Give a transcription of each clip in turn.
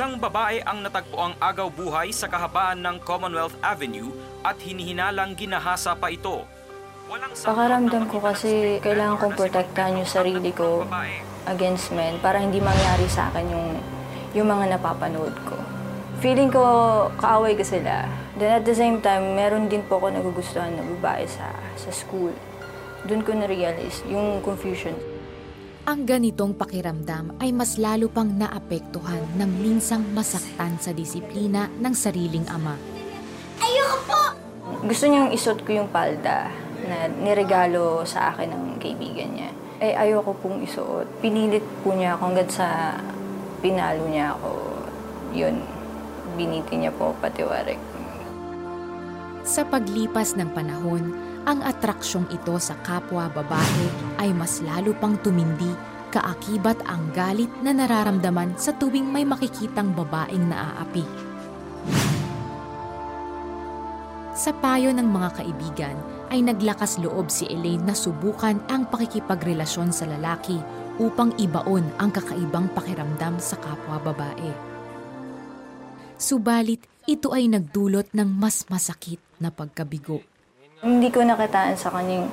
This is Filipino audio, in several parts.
Isang babae ang natagpuang agaw buhay sa kahabaan ng Commonwealth Avenue at hinihinalang ginahasa pa ito. Pakaramdam ko kasi kailangan kong protektahan yung sarili ko against men para hindi mangyari sa akin yung, yung mga napapanood ko. Feeling ko kaaway ko sila. Then at the same time, meron din po ako nagugustuhan na babae sa, sa school. Doon ko na-realize yung confusion. Ang ganitong pakiramdam ay mas lalo pang naapektuhan ng minsang masaktan sa disiplina ng sariling ama. Gusto niyang isot ko yung palda na niregalo sa akin ng kaibigan niya. Eh, ayoko pong isuot. Pinilit po niya ako hanggang sa pinalo niya ako. Yun, biniti niya po patiwarek. Sa paglipas ng panahon, ang atraksyong ito sa kapwa babae ay mas lalo pang tumindi kaakibat ang galit na nararamdaman sa tuwing may makikitang babaeng naaapi. Sa payo ng mga kaibigan ay naglakas loob si Elaine na subukan ang pakikipagrelasyon sa lalaki upang ibaon ang kakaibang pakiramdam sa kapwa babae. Subalit, ito ay nagdulot ng mas masakit na pagkabigo. Hindi ko nakitaan sa kanyang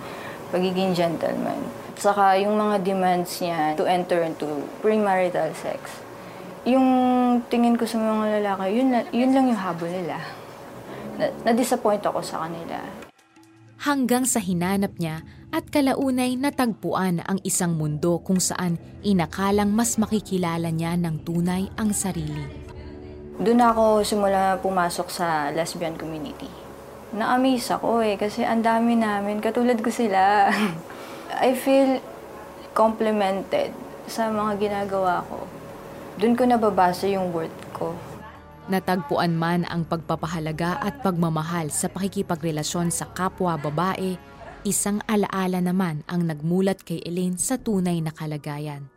pagiging gentleman. At saka yung mga demands niya to enter into premarital sex. Yung tingin ko sa mga lalaki, yun, yun lang yung habol nila. Na- Na-disappoint ako sa kanila. hanggang sa hinanap niya at kalaunay natagpuan ang isang mundo kung saan inakalang mas makikilala niya ng tunay ang sarili. Doon ako simula pumasok sa lesbian community. Na-amaze ako eh, kasi ang dami namin, katulad ko sila. I feel complimented sa mga ginagawa ko. Doon ko nababasa yung worth ko. Natagpuan man ang pagpapahalaga at pagmamahal sa pakikipagrelasyon sa kapwa babae, isang alaala naman ang nagmulat kay Elaine sa tunay na kalagayan.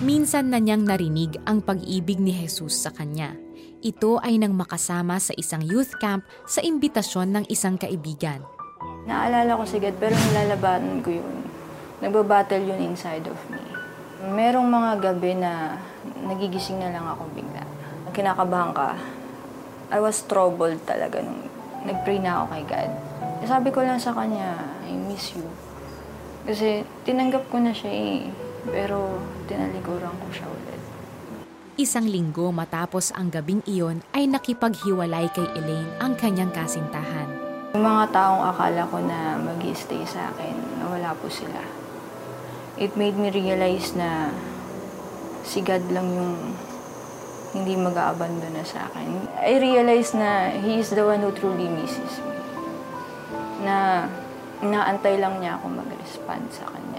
Minsan na niyang narinig ang pag-ibig ni Jesus sa kanya. Ito ay nang makasama sa isang youth camp sa imbitasyon ng isang kaibigan. Naalala ko si pero nilalabanan ko yun. Nagbabattle yun inside of me. Merong mga gabi na nagigising na lang ako bigla. Kinakabahan ka. I was troubled talaga nung nag-pray na ako kay God. Sabi ko lang sa kanya, I miss you. Kasi tinanggap ko na siya eh. Pero tinalikuran ko siya ulit. Isang linggo matapos ang gabing iyon ay nakipaghiwalay kay Elaine ang kanyang kasintahan. Yung mga taong akala ko na mag stay sa akin, nawala po sila. It made me realize na si God lang yung hindi mag-aabandon na sa akin. I realized na He is the one who truly misses me. Na inaantay lang niya ako mag-respond sa Kanya.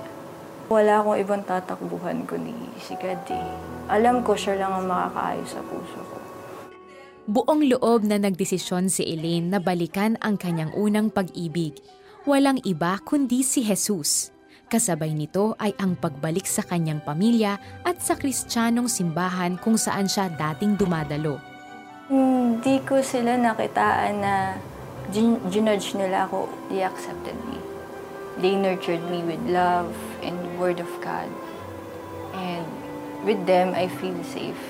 Wala akong ibang tatakbuhan kundi si God eh. Alam ko siya lang ang makakaayos sa puso ko. Buong loob na nagdesisyon si Elaine na balikan ang kanyang unang pag-ibig. Walang iba kundi si Jesus. Kasabay nito ay ang pagbalik sa kanyang pamilya at sa kristyanong simbahan kung saan siya dating dumadalo. Hindi ko sila nakitaan na gin- ginudge nila ako. They accepted me. They nurtured me with love and word of God. And with them, I feel safe.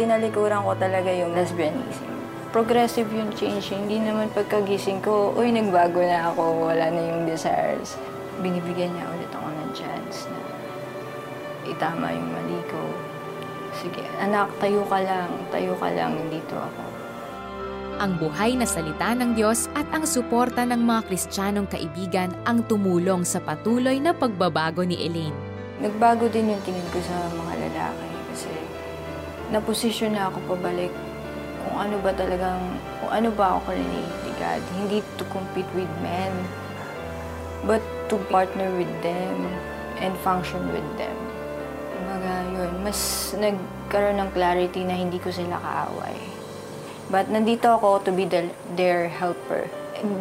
Tinalikuran ko talaga yung lesbianism. Progressive yung change. Hindi naman pagkagising ko, uy, nagbago na ako, wala na yung desires. Binibigyan niya ulit ako ng chance na itama yung mali ko. Sige, anak, tayo ka lang, tayo ka lang, nandito ako. Ang buhay na salita ng Diyos at ang suporta ng mga kristyanong kaibigan ang tumulong sa patuloy na pagbabago ni Elaine. Nagbago din yung tingin ko sa mga lalaki kasi naposisyon na ako pabalik kung ano ba talagang, kung ano ba ako relate to God. Hindi to compete with men, but to partner with them and function with them. Kumbaga, yun, mas nagkaroon ng clarity na hindi ko sila kaaway. But nandito ako to be the, their helper.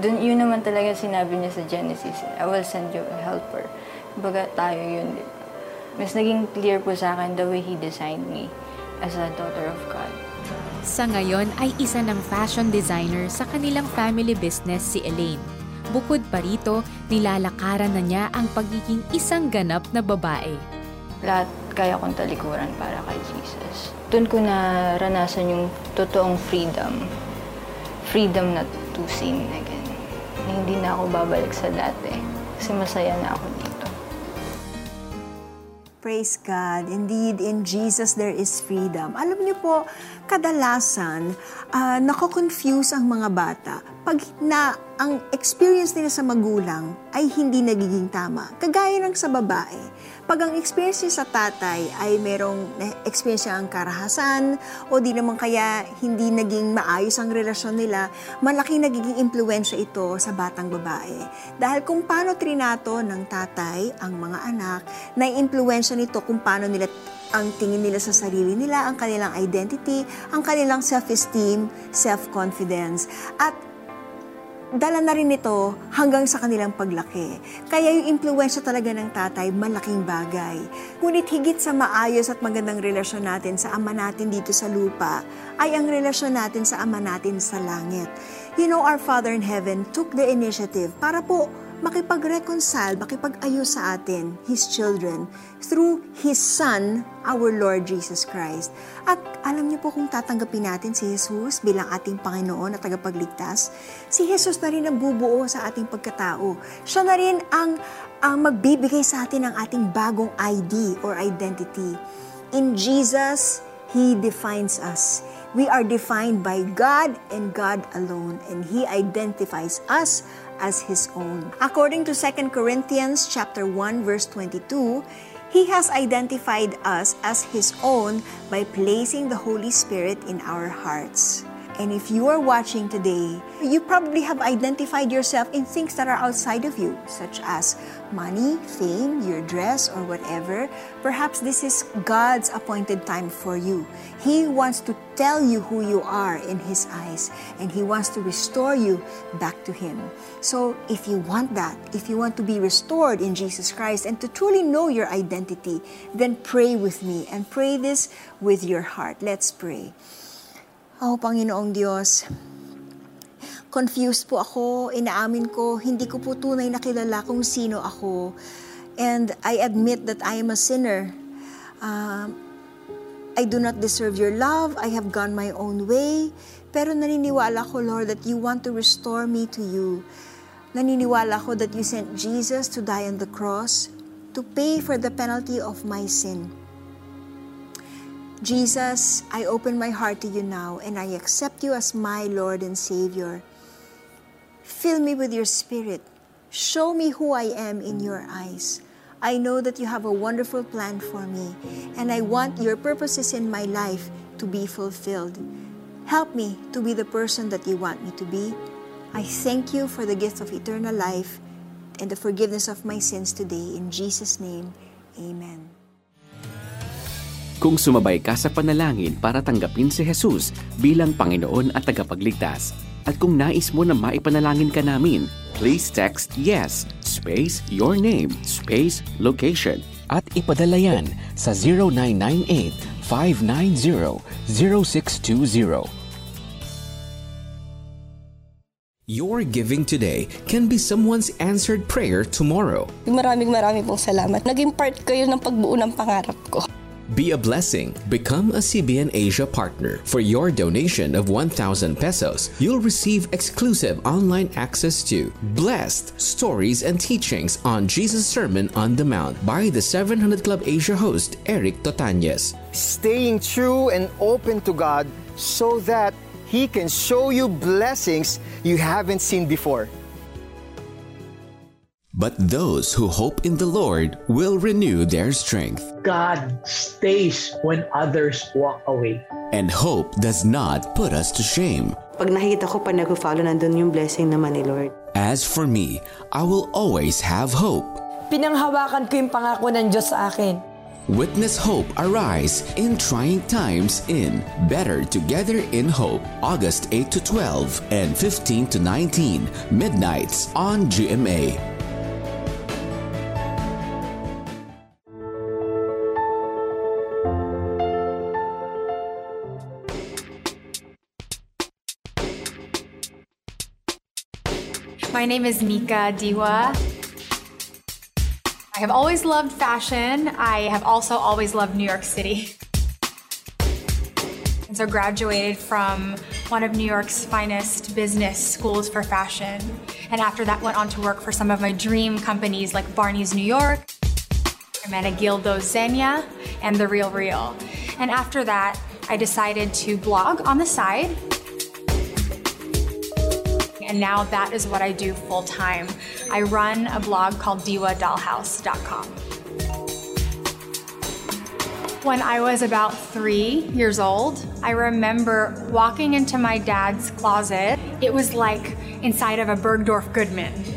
Dun, yun naman talaga sinabi niya sa Genesis, I will send you a helper. Kumbaga, tayo yun. Mas naging clear po sa akin the way He designed me as a daughter of God. Sa ngayon ay isa ng fashion designer sa kanilang family business si Elaine. Bukod pa rito, nilalakaran na niya ang pagiging isang ganap na babae. Lahat kaya kong talikuran para kay Jesus. Doon ko naranasan yung totoong freedom. Freedom na to sin again. Hindi na ako babalik sa dati. Kasi masaya na ako dito. Praise God. Indeed, in Jesus there is freedom. Alam niyo po, kadalasan, uh, nako-confuse ang mga bata pag na ang experience nila sa magulang ay hindi nagiging tama. Kagaya ng sa babae. Pag ang experience sa tatay ay merong experience ang karahasan o di naman kaya hindi naging maayos ang relasyon nila, malaking nagiging impluensya ito sa batang babae. Dahil kung paano trinato ng tatay ang mga anak, na impluensya nito kung paano nila ang tingin nila sa sarili nila, ang kanilang identity, ang kanilang self-esteem, self-confidence. At dala na rin ito hanggang sa kanilang paglaki. Kaya yung impluensya talaga ng tatay, malaking bagay. Ngunit higit sa maayos at magandang relasyon natin sa ama natin dito sa lupa, ay ang relasyon natin sa ama natin sa langit. You know, our Father in Heaven took the initiative para po makipag-reconcile, makipag-ayos sa atin, His children, through His Son, our Lord Jesus Christ. At alam niyo po kung tatanggapin natin si Jesus bilang ating Panginoon at tagapagligtas, si Jesus na rin ang bubuo sa ating pagkatao. Siya na rin ang, ang magbibigay sa atin ng ating bagong ID or identity. In Jesus, He defines us. We are defined by God and God alone, and He identifies us as his own. According to 2 Corinthians chapter 1 verse 22, he has identified us as his own by placing the Holy Spirit in our hearts. And if you are watching today, you probably have identified yourself in things that are outside of you, such as money, fame, your dress, or whatever. Perhaps this is God's appointed time for you. He wants to tell you who you are in His eyes, and He wants to restore you back to Him. So, if you want that, if you want to be restored in Jesus Christ and to truly know your identity, then pray with me and pray this with your heart. Let's pray. Oh, Panginoong Diyos, confused po ako, inaamin ko, hindi ko po tunay nakilala kung sino ako. And I admit that I am a sinner. Uh, I do not deserve your love. I have gone my own way. Pero naniniwala ko, Lord, that you want to restore me to you. Naniniwala ko that you sent Jesus to die on the cross to pay for the penalty of my sin. Jesus, I open my heart to you now and I accept you as my Lord and Savior. Fill me with your Spirit. Show me who I am in your eyes. I know that you have a wonderful plan for me, and I want your purposes in my life to be fulfilled. Help me to be the person that you want me to be. I thank you for the gift of eternal life and the forgiveness of my sins today. In Jesus' name, amen. Kung sumabay ka sa panalangin para tanggapin si Jesus bilang Panginoon at tagapagligtas, at kung nais mo na maipanalangin ka namin, please text YES, space, your name, space, location, at ipadala yan sa 0998-590-0620. Your giving today can be someone's answered prayer tomorrow. Maraming maraming pong salamat. Naging part kayo ng pagbuo ng pangarap ko. Be a blessing. Become a CBN Asia partner. For your donation of 1,000 pesos, you'll receive exclusive online access to Blessed Stories and Teachings on Jesus Sermon on the Mount by the 700 Club Asia host Eric Totanyes. Staying true and open to God so that He can show you blessings you haven't seen before. But those who hope in the Lord will renew their strength. God stays when others walk away. And hope does not put us to shame. Pag nakikita ko pa nag-follow, nandun yung blessing naman ni Lord. As for me, I will always have hope. Pinanghawakan ko yung pangako ng Diyos sa akin. Witness hope arise in trying times in Better Together in Hope, August 8 to 12 and 15 to 19, midnights on GMA. My name is Nika Diwa. I have always loved fashion. I have also always loved New York City. And so graduated from one of New York's finest business schools for fashion. And after that went on to work for some of my dream companies like Barney's New York, Hermenegildo Zegna, and The Real Real. And after that, I decided to blog on the side. And now that is what I do full time. I run a blog called DiwaDollhouse.com. When I was about three years old, I remember walking into my dad's closet. It was like inside of a Bergdorf Goodman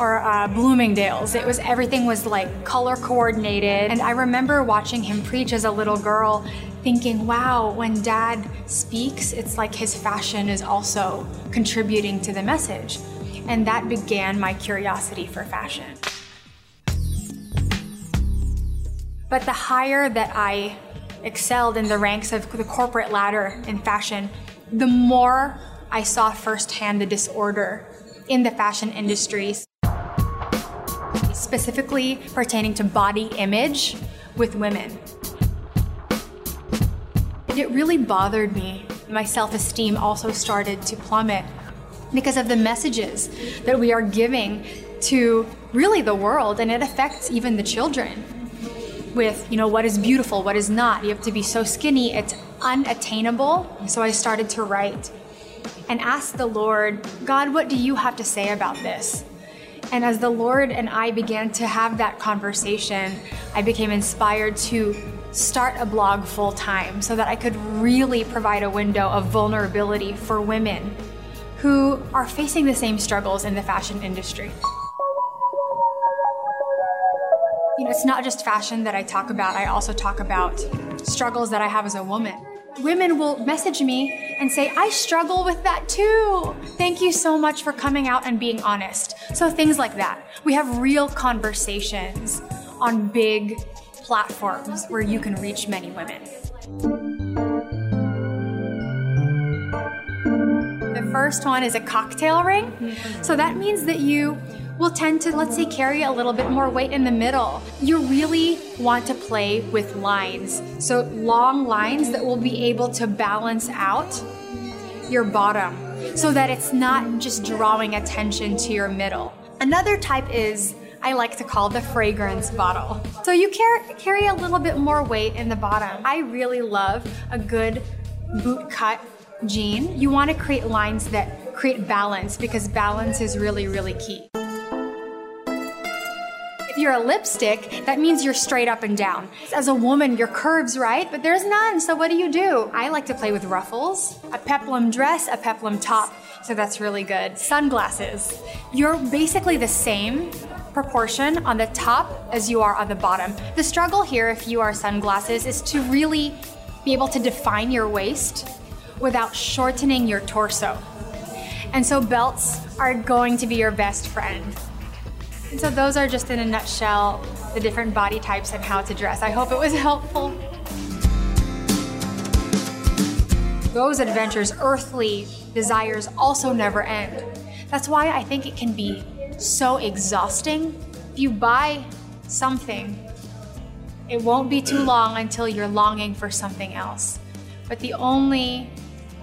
or uh, Bloomingdale's. It was everything was like color coordinated, and I remember watching him preach as a little girl, thinking, "Wow, when Dad speaks, it's like his fashion is also contributing to the message," and that began my curiosity for fashion. But the higher that I excelled in the ranks of the corporate ladder in fashion, the more I saw firsthand the disorder in the fashion industry, specifically pertaining to body image with women. It really bothered me. My self esteem also started to plummet because of the messages that we are giving to really the world, and it affects even the children with, you know, what is beautiful, what is not. You have to be so skinny, it's unattainable. So I started to write and ask the Lord, God, what do you have to say about this? And as the Lord and I began to have that conversation, I became inspired to start a blog full time so that I could really provide a window of vulnerability for women who are facing the same struggles in the fashion industry. You know, it's not just fashion that I talk about, I also talk about struggles that I have as a woman. Women will message me and say, I struggle with that too. Thank you so much for coming out and being honest. So, things like that. We have real conversations on big platforms where you can reach many women. The first one is a cocktail ring. So, that means that you will tend to, let's say, carry a little bit more weight in the middle. You really want to play with lines. So, long lines that will be able to balance out your bottom so that it's not just drawing attention to your middle. Another type is I like to call the fragrance bottle. So you car- carry a little bit more weight in the bottom. I really love a good boot cut jean. You want to create lines that create balance because balance is really, really key. You're a lipstick, that means you're straight up and down. As a woman, your curves, right? But there's none, so what do you do? I like to play with ruffles, a peplum dress, a peplum top, so that's really good. Sunglasses. You're basically the same proportion on the top as you are on the bottom. The struggle here, if you are sunglasses, is to really be able to define your waist without shortening your torso. And so belts are going to be your best friend. And so those are just in a nutshell the different body types and how to dress. I hope it was helpful. Those adventures, earthly desires also never end. That's why I think it can be so exhausting. If you buy something, it won't be too long until you're longing for something else. But the only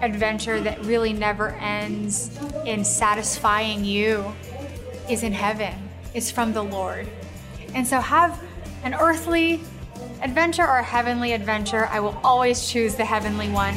adventure that really never ends in satisfying you is in heaven. It's from the Lord. And so have an earthly adventure or a heavenly adventure. I will always choose the heavenly one.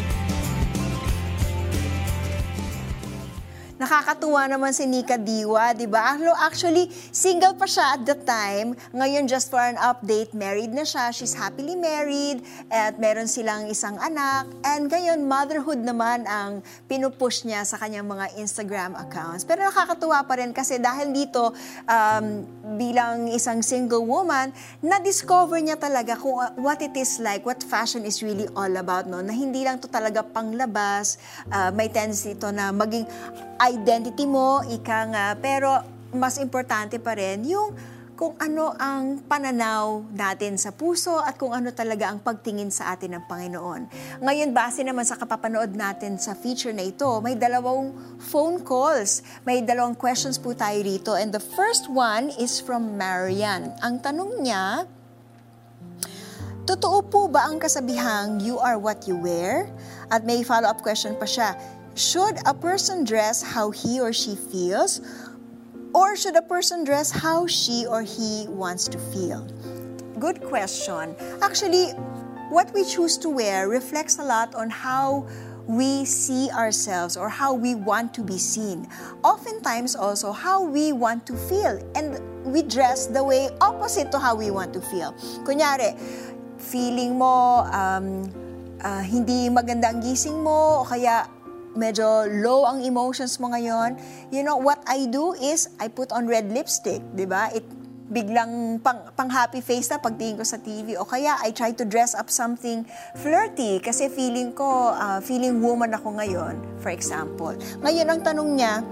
Nakakatuwa naman si Nika Diwa, di ba? Actually, single pa siya at the time. Ngayon, just for an update, married na siya. She's happily married at meron silang isang anak. And ngayon, motherhood naman ang pinupush niya sa kanyang mga Instagram accounts. Pero nakakatuwa pa rin kasi dahil dito, um, bilang isang single woman, na-discover niya talaga kung uh, what it is like, what fashion is really all about, no? Na hindi lang to talaga panglabas, uh, may tendency ito na maging identity mo, ika nga, pero mas importante pa rin yung kung ano ang pananaw natin sa puso at kung ano talaga ang pagtingin sa atin ng Panginoon. Ngayon, base naman sa kapapanood natin sa feature na ito, may dalawang phone calls. May dalawang questions po tayo rito. And the first one is from Marian. Ang tanong niya, Totoo po ba ang kasabihang, you are what you wear? At may follow-up question pa siya, should a person dress how he or she feels? Or should a person dress how she or he wants to feel? Good question. Actually, what we choose to wear reflects a lot on how we see ourselves or how we want to be seen. Oftentimes also how we want to feel and we dress the way opposite to how we want to feel. Kunyari, feeling mo um, uh, hindi maganda ang gising mo o kaya medyo low ang emotions mo ngayon, you know, what I do is I put on red lipstick, di ba? It biglang pang, pang happy face na pagtingin ko sa TV o kaya I try to dress up something flirty kasi feeling ko, uh, feeling woman ako ngayon, for example. Ngayon, ang tanong niya,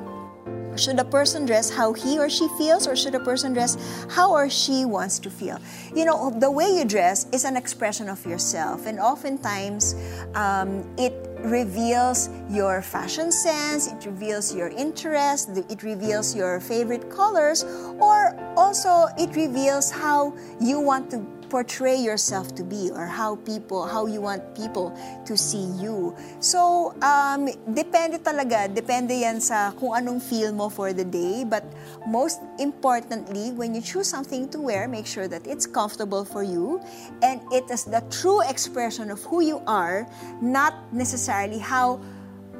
should a person dress how he or she feels, or should a person dress how or she wants to feel? You know, the way you dress is an expression of yourself, and oftentimes um, it reveals your fashion sense, it reveals your interest, it reveals your favorite colors, or also it reveals how you want to portray yourself to be or how people, how you want people to see you. So, um, depende talaga, depende yan sa kung anong feel mo for the day. But most importantly, when you choose something to wear, make sure that it's comfortable for you and it is the true expression of who you are, not necessarily how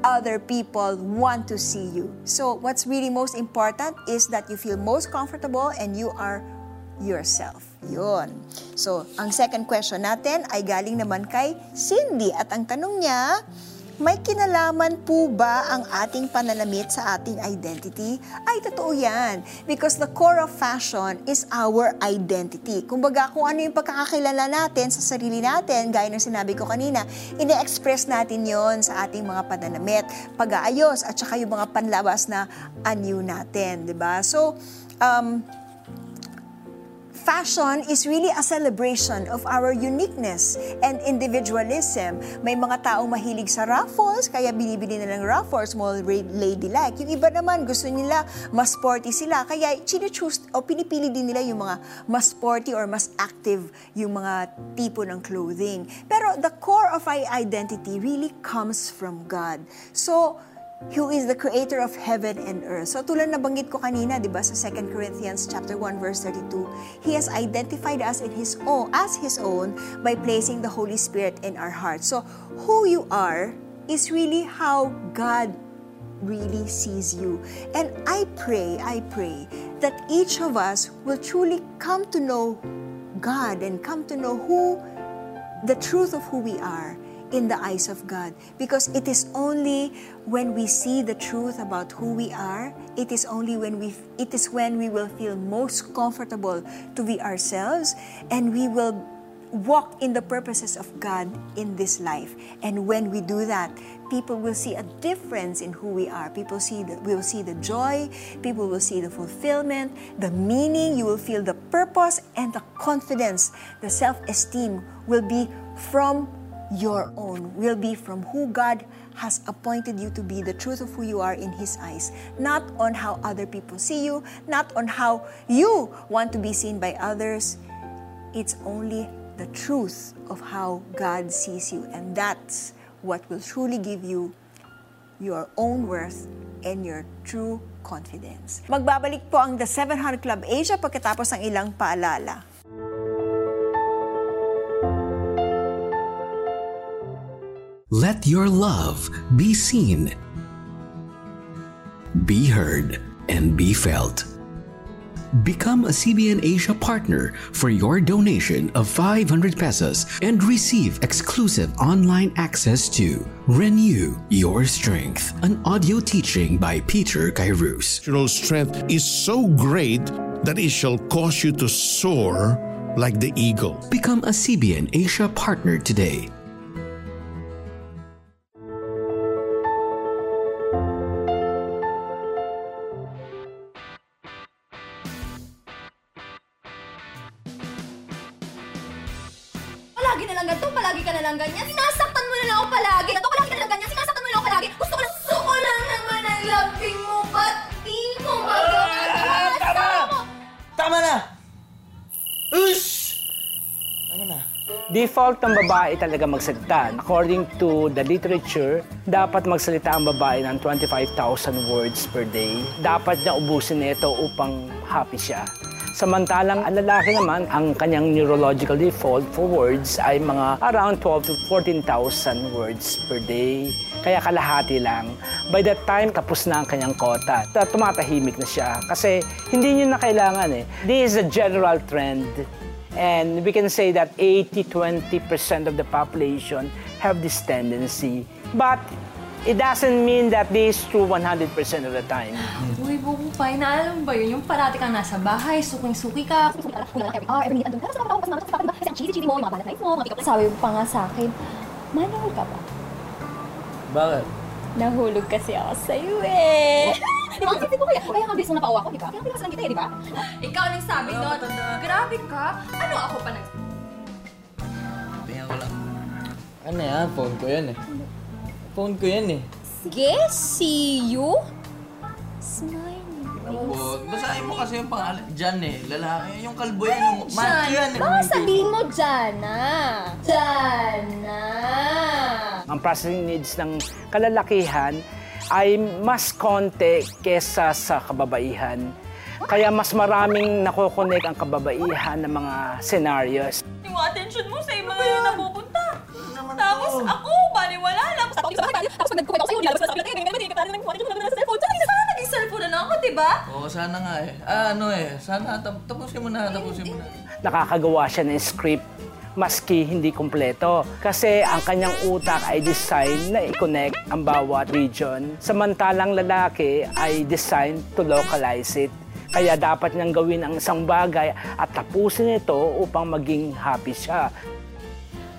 other people want to see you. So, what's really most important is that you feel most comfortable and you are yourself. Yun. So, ang second question natin ay galing naman kay Cindy at ang tanong niya, may kinalaman po ba ang ating pananamit sa ating identity? Ay, totoo yan. Because the core of fashion is our identity. Kumbaga, kung ano yung pagkakakilala natin sa sarili natin, gaya ng sinabi ko kanina, ine-express natin yon sa ating mga pananamit, pag-aayos, at saka yung mga panlabas na anyo natin. ba diba? So, um, fashion is really a celebration of our uniqueness and individualism. May mga taong mahilig sa ruffles, kaya binibili nilang ruffles, small ladylike. Yung iba naman, gusto nila mas sporty sila, kaya choose o pinipili din nila yung mga mas sporty or mas active yung mga tipo ng clothing. Pero the core of our identity really comes from God. So, who is the creator of heaven and earth. So tulad na banggit ko kanina, 'di ba, sa 2 Corinthians chapter 1 verse 32, he has identified us in his own as his own by placing the Holy Spirit in our hearts. So who you are is really how God really sees you. And I pray, I pray that each of us will truly come to know God and come to know who the truth of who we are in the eyes of God. Because it is only when we see the truth about who we are, it is only when we it is when we will feel most comfortable to be ourselves and we will walk in the purposes of God in this life. And when we do that, people will see a difference in who we are. People see that will see the joy, people will see the fulfillment, the meaning, you will feel the purpose and the confidence, the self-esteem will be from your own will be from who God has appointed you to be, the truth of who you are in His eyes, not on how other people see you, not on how you want to be seen by others. It's only the truth of how God sees you, and that's what will truly give you your own worth and your true confidence. Magbabalik po ang The 700 Club Asia pagkatapos ng ilang paalala. Let your love be seen, be heard, and be felt. Become a CBN Asia partner for your donation of 500 pesos and receive exclusive online access to Renew Your Strength, an audio teaching by Peter Kairos. Strength is so great that it shall cause you to soar like the eagle. Become a CBN Asia partner today Default ng babae talaga magsalita. According to the literature, dapat magsalita ang babae ng 25,000 words per day. Dapat niya ubusin ito upang happy siya. Samantalang ang lalaki naman, ang kanyang neurological default for words ay mga around 12 to 14,000 words per day. Kaya kalahati lang. By that time, tapos na ang kanyang kota. Ta- Tumatahimik na siya. Kasi hindi niyo na kailangan eh. This is a general trend. And we can say that 80-20% of the population have this tendency. But it doesn't mean that this is true 100% of the time. Uy, buko pa, inaalam ba yun? Yung parati kang nasa bahay, suking-suki ka. Sabi mo pa nga sa akin, manahol ka ba? Bakit? Nahulog kasi ako sa'yo eh. Di ba? Ang sisi ko kaya. Kaya nga bilis mo napauwa ko, di ba? Kaya pinasalan kita eh, di ba? Ikaw nang sabi doon. Grabe ka. Ano ako pa nag... Tingnan ko lang. Ano yan? Phone ko yan eh. Phone ko yan eh. Sige, see you. Smile. Ako, basahin mo kasi yung pangalan. Jan eh, lalaki. Yung kalbo yan, yung macho yan eh. Baka sabihin mo Jana. Jana. Ang processing needs ng kalalakihan ay mas konti kesa sa kababaihan. Kaya mas maraming nakokonek ang kababaihan ng mga scenarios. Yung attention mo sa iba ngayon napupunta. Tapos ako, baliwala lang. Tapos pag nag-comment ako sa'yo, nilalabas na sa akin, ganyan, ganyan, ganyan, ganyan, ganyan, ganyan, sa cellphone. Sana, naging cellphone na ako, di ba? Oo, sana nga eh. Ah, ano eh. Sana, tap- tapusin mo na, tapusin mo na. Nakakagawa siya ng script maski hindi kumpleto. Kasi ang kanyang utak ay design na i-connect ang bawat region. Samantalang lalaki ay design to localize it. Kaya dapat niyang gawin ang isang bagay at tapusin ito upang maging happy siya.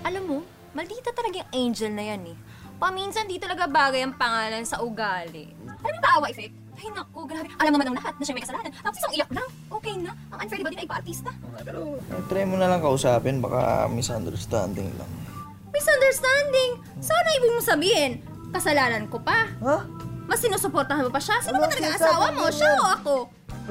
Alam mo, maldita talaga yung angel na yan eh. Paminsan di talaga bagay ang pangalan sa ugali. Alam mo taawa effect? Ay naku, grabe. Alam naman ng lahat na siya may kasalanan. Tapos isang iyak lang. Okay na. Ang unfair di ba din ay pa-artista? Pero, try mo na lang kausapin. Baka misunderstanding lang. Misunderstanding. Sana ibig mo sabihin, kasalanan ko pa. Ha? Mas sinusuportahan mo pa siya? Sino ba talaga asawa mo? Siya o ako?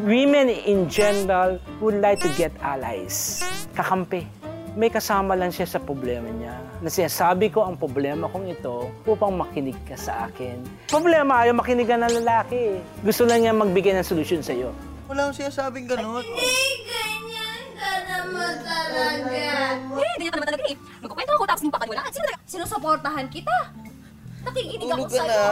Women in general would like to get allies. Kakampi. May kasama lang siya sa problema niya. Na sinasabi ko ang problema kong ito upang makinig ka sa akin. Problema, ayaw makinig ka ng lalaki. Gusto lang niya magbigay ng solusyon sa iyo. Wala akong sinasabing ganun. ganyan ka naman talaga. Eh, ganyan ka naman talaga eh. Magkukwento ako tapos yung papaniwalaan. Sino talaga? Sinusuportahan kita. Nakikinig ako Tulog ka sa'yo. na.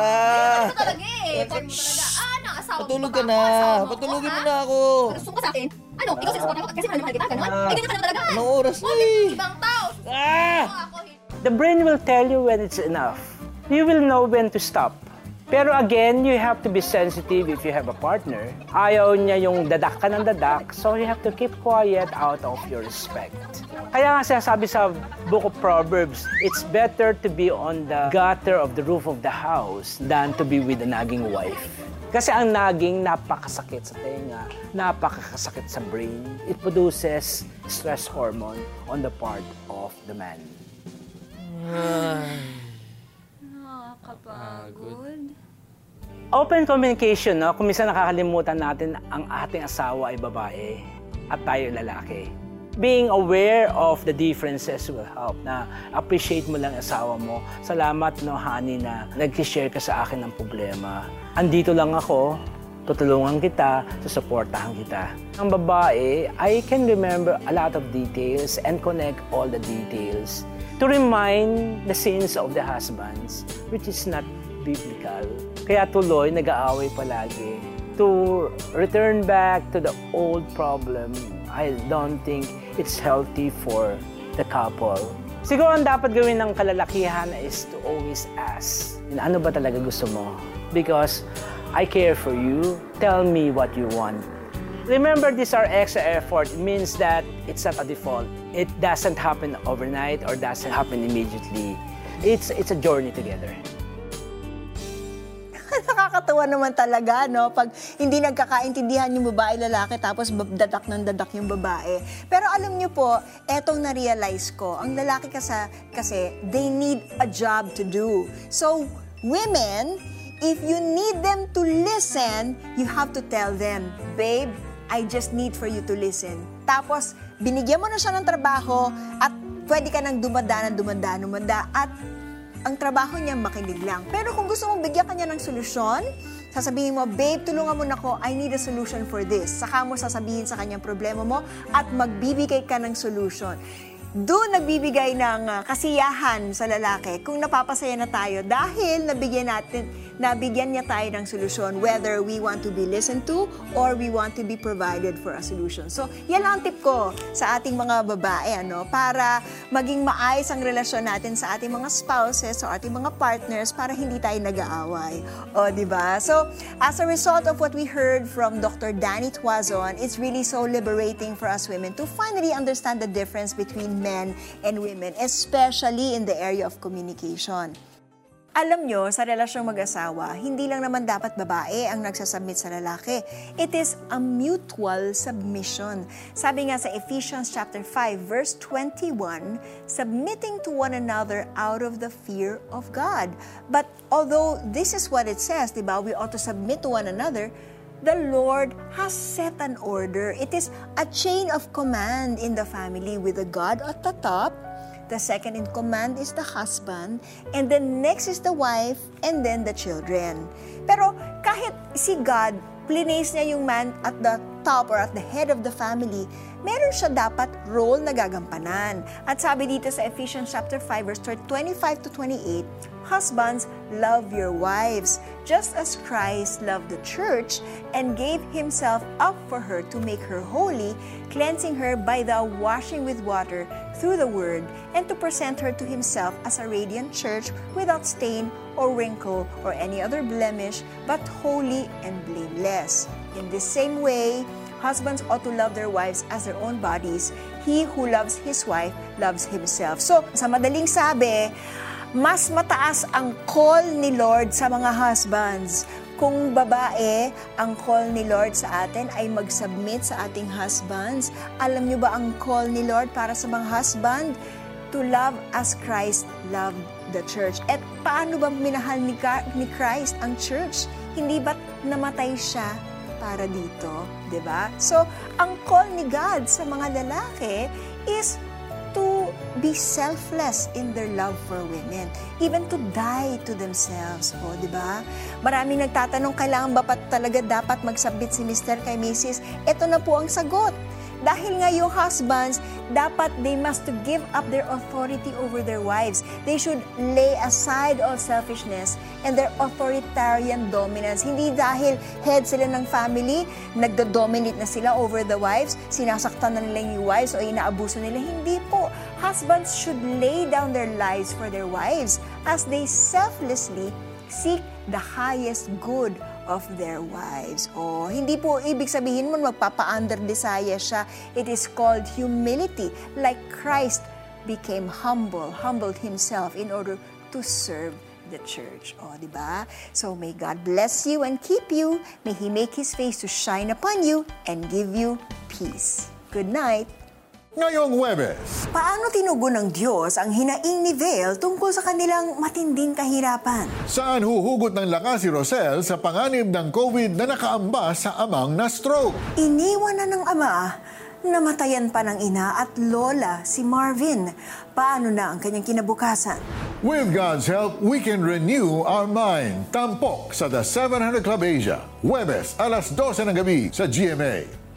Ka talaga eh. Pag mo talaga, ah, naasawa mo Patulog ka na. Patulogin mo na ako. Gusto ko sa akin? Ano? Ikaw sinusuportahan ko kasi mahal na mahal kita, ganun? Eh, ganyan ka naman talaga. Anong oras na Bakit eh? Ibang tao. Ah! Ako, hindi. The brain will tell you when it's enough. You will know when to stop. Pero again, you have to be sensitive if you have a partner. Ayaw niya yung dadak ka ng dadak, so you have to keep quiet out of your respect. Kaya nga sinasabi sa Book of Proverbs, it's better to be on the gutter of the roof of the house than to be with a nagging wife. Kasi ang naging napakasakit sa tenga, napakasakit sa brain. It produces stress hormone on the part of the man. Nakakapagod. Open communication, no? Kung minsan nakakalimutan natin ang ating asawa ay babae at tayo lalaki. Being aware of the differences will help na appreciate mo lang ang asawa mo. Salamat, no, honey, na nag-share ka sa akin ng problema. Andito lang ako, tutulungan kita, susuportahan kita. Ang babae, I can remember a lot of details and connect all the details to remind the sins of the husbands, which is not biblical. Kaya tuloy, nag-aaway palagi. To return back to the old problem, I don't think it's healthy for the couple. Siguro ang dapat gawin ng kalalakihan is to always ask, ano ba talaga gusto mo? Because I care for you. Tell me what you want. Remember, these are extra effort. It means that it's not a default. It doesn't happen overnight or doesn't happen immediately. It's, it's a journey together. Nakakatawa naman talaga, no? Pag hindi nagkakaintindihan yung babae lalaki, tapos dadak ng dadak yung babae. Pero alam niyo po, etong na-realize ko, ang lalaki kasi, kasi they need a job to do. So, women, if you need them to listen, you have to tell them, babe, I just need for you to listen. Tapos, binigyan mo na siya ng trabaho at pwede ka nang dumada ng dumanda, dumanda at ang trabaho niya makinig lang. Pero kung gusto mong bigyan kanya ng solusyon, sasabihin mo, babe, tulungan mo na ako, I need a solution for this. Saka mo sasabihin sa kanyang problema mo at magbibigay ka ng solution. Doon nagbibigay ng uh, kasiyahan sa lalaki kung napapasaya na tayo dahil nabigyan natin nabigyan niya tayo ng solusyon whether we want to be listened to or we want to be provided for a solution. So, yan lang ang tip ko sa ating mga babae ano para maging maayos ang relasyon natin sa ating mga spouses o ating mga partners para hindi tayo nag-aaway. O, di ba? So, as a result of what we heard from Dr. Danny Tuazon, it's really so liberating for us women to finally understand the difference between men and women, especially in the area of communication. Alam nyo, sa relasyong mag-asawa, hindi lang naman dapat babae ang nagsasubmit sa lalaki. It is a mutual submission. Sabi nga sa Ephesians chapter 5 verse 21, submitting to one another out of the fear of God. But although this is what it says, di ba, we ought to submit to one another, the Lord has set an order. It is a chain of command in the family with the God at the top, The second in command is the husband, and then next is the wife, and then the children. Pero kahit si God, place niya yung man at the top or at the head of the family, meron siya dapat role na gagampanan. At sabi dito sa Ephesians chapter 5 verse 25 to 28, Husbands, love your wives, just as Christ loved the church and gave himself up for her to make her holy, cleansing her by the washing with water through the word, and to present her to himself as a radiant church without stain or wrinkle or any other blemish, but holy and blameless. In the same way, husbands ought to love their wives as their own bodies. He who loves his wife loves himself. So, sa madaling sabi, mas mataas ang call ni Lord sa mga husbands. Kung babae, ang call ni Lord sa atin ay mag-submit sa ating husbands. Alam niyo ba ang call ni Lord para sa mga husband? To love as Christ loved the church. At paano ba minahal ni, ni Christ ang church? Hindi ba't namatay siya para dito? ba? Diba? So, ang call ni God sa mga lalaki is to be selfless in their love for women. Even to die to themselves. O, di ba? Maraming nagtatanong, kailangan ba pa talaga dapat magsabit si Mr. kay Mrs.? Ito na po ang sagot. Dahil nga yung husbands, dapat they must to give up their authority over their wives. They should lay aside all selfishness and their authoritarian dominance. Hindi dahil head sila ng family, nagdo-dominate na sila over the wives, sinasaktan na nila yung wives o inaabuso nila. Hindi po. Husbands should lay down their lives for their wives as they selflessly seek the highest good of their wives. O, hindi po ibig sabihin mo magpapa-under desire siya. It is called humility, like Christ became humble, humbled himself in order to serve the church. O, di ba? So, may God bless you and keep you. May He make His face to shine upon you and give you peace. Good night. Ngayong Webes. Paano tinugon ng Diyos ang hinaing ni Vale tungkol sa kanilang matinding kahirapan? Saan huhugot ng lakas si Rosel sa panganib ng COVID na nakaamba sa amang na-stroke? Iniwan na ng ama, namatayan pa ng ina at lola si Marvin. Paano na ang kanyang kinabukasan? With God's help, we can renew our mind. Tampok sa The 700 Club Asia. Webes, alas 12 ng gabi sa GMA.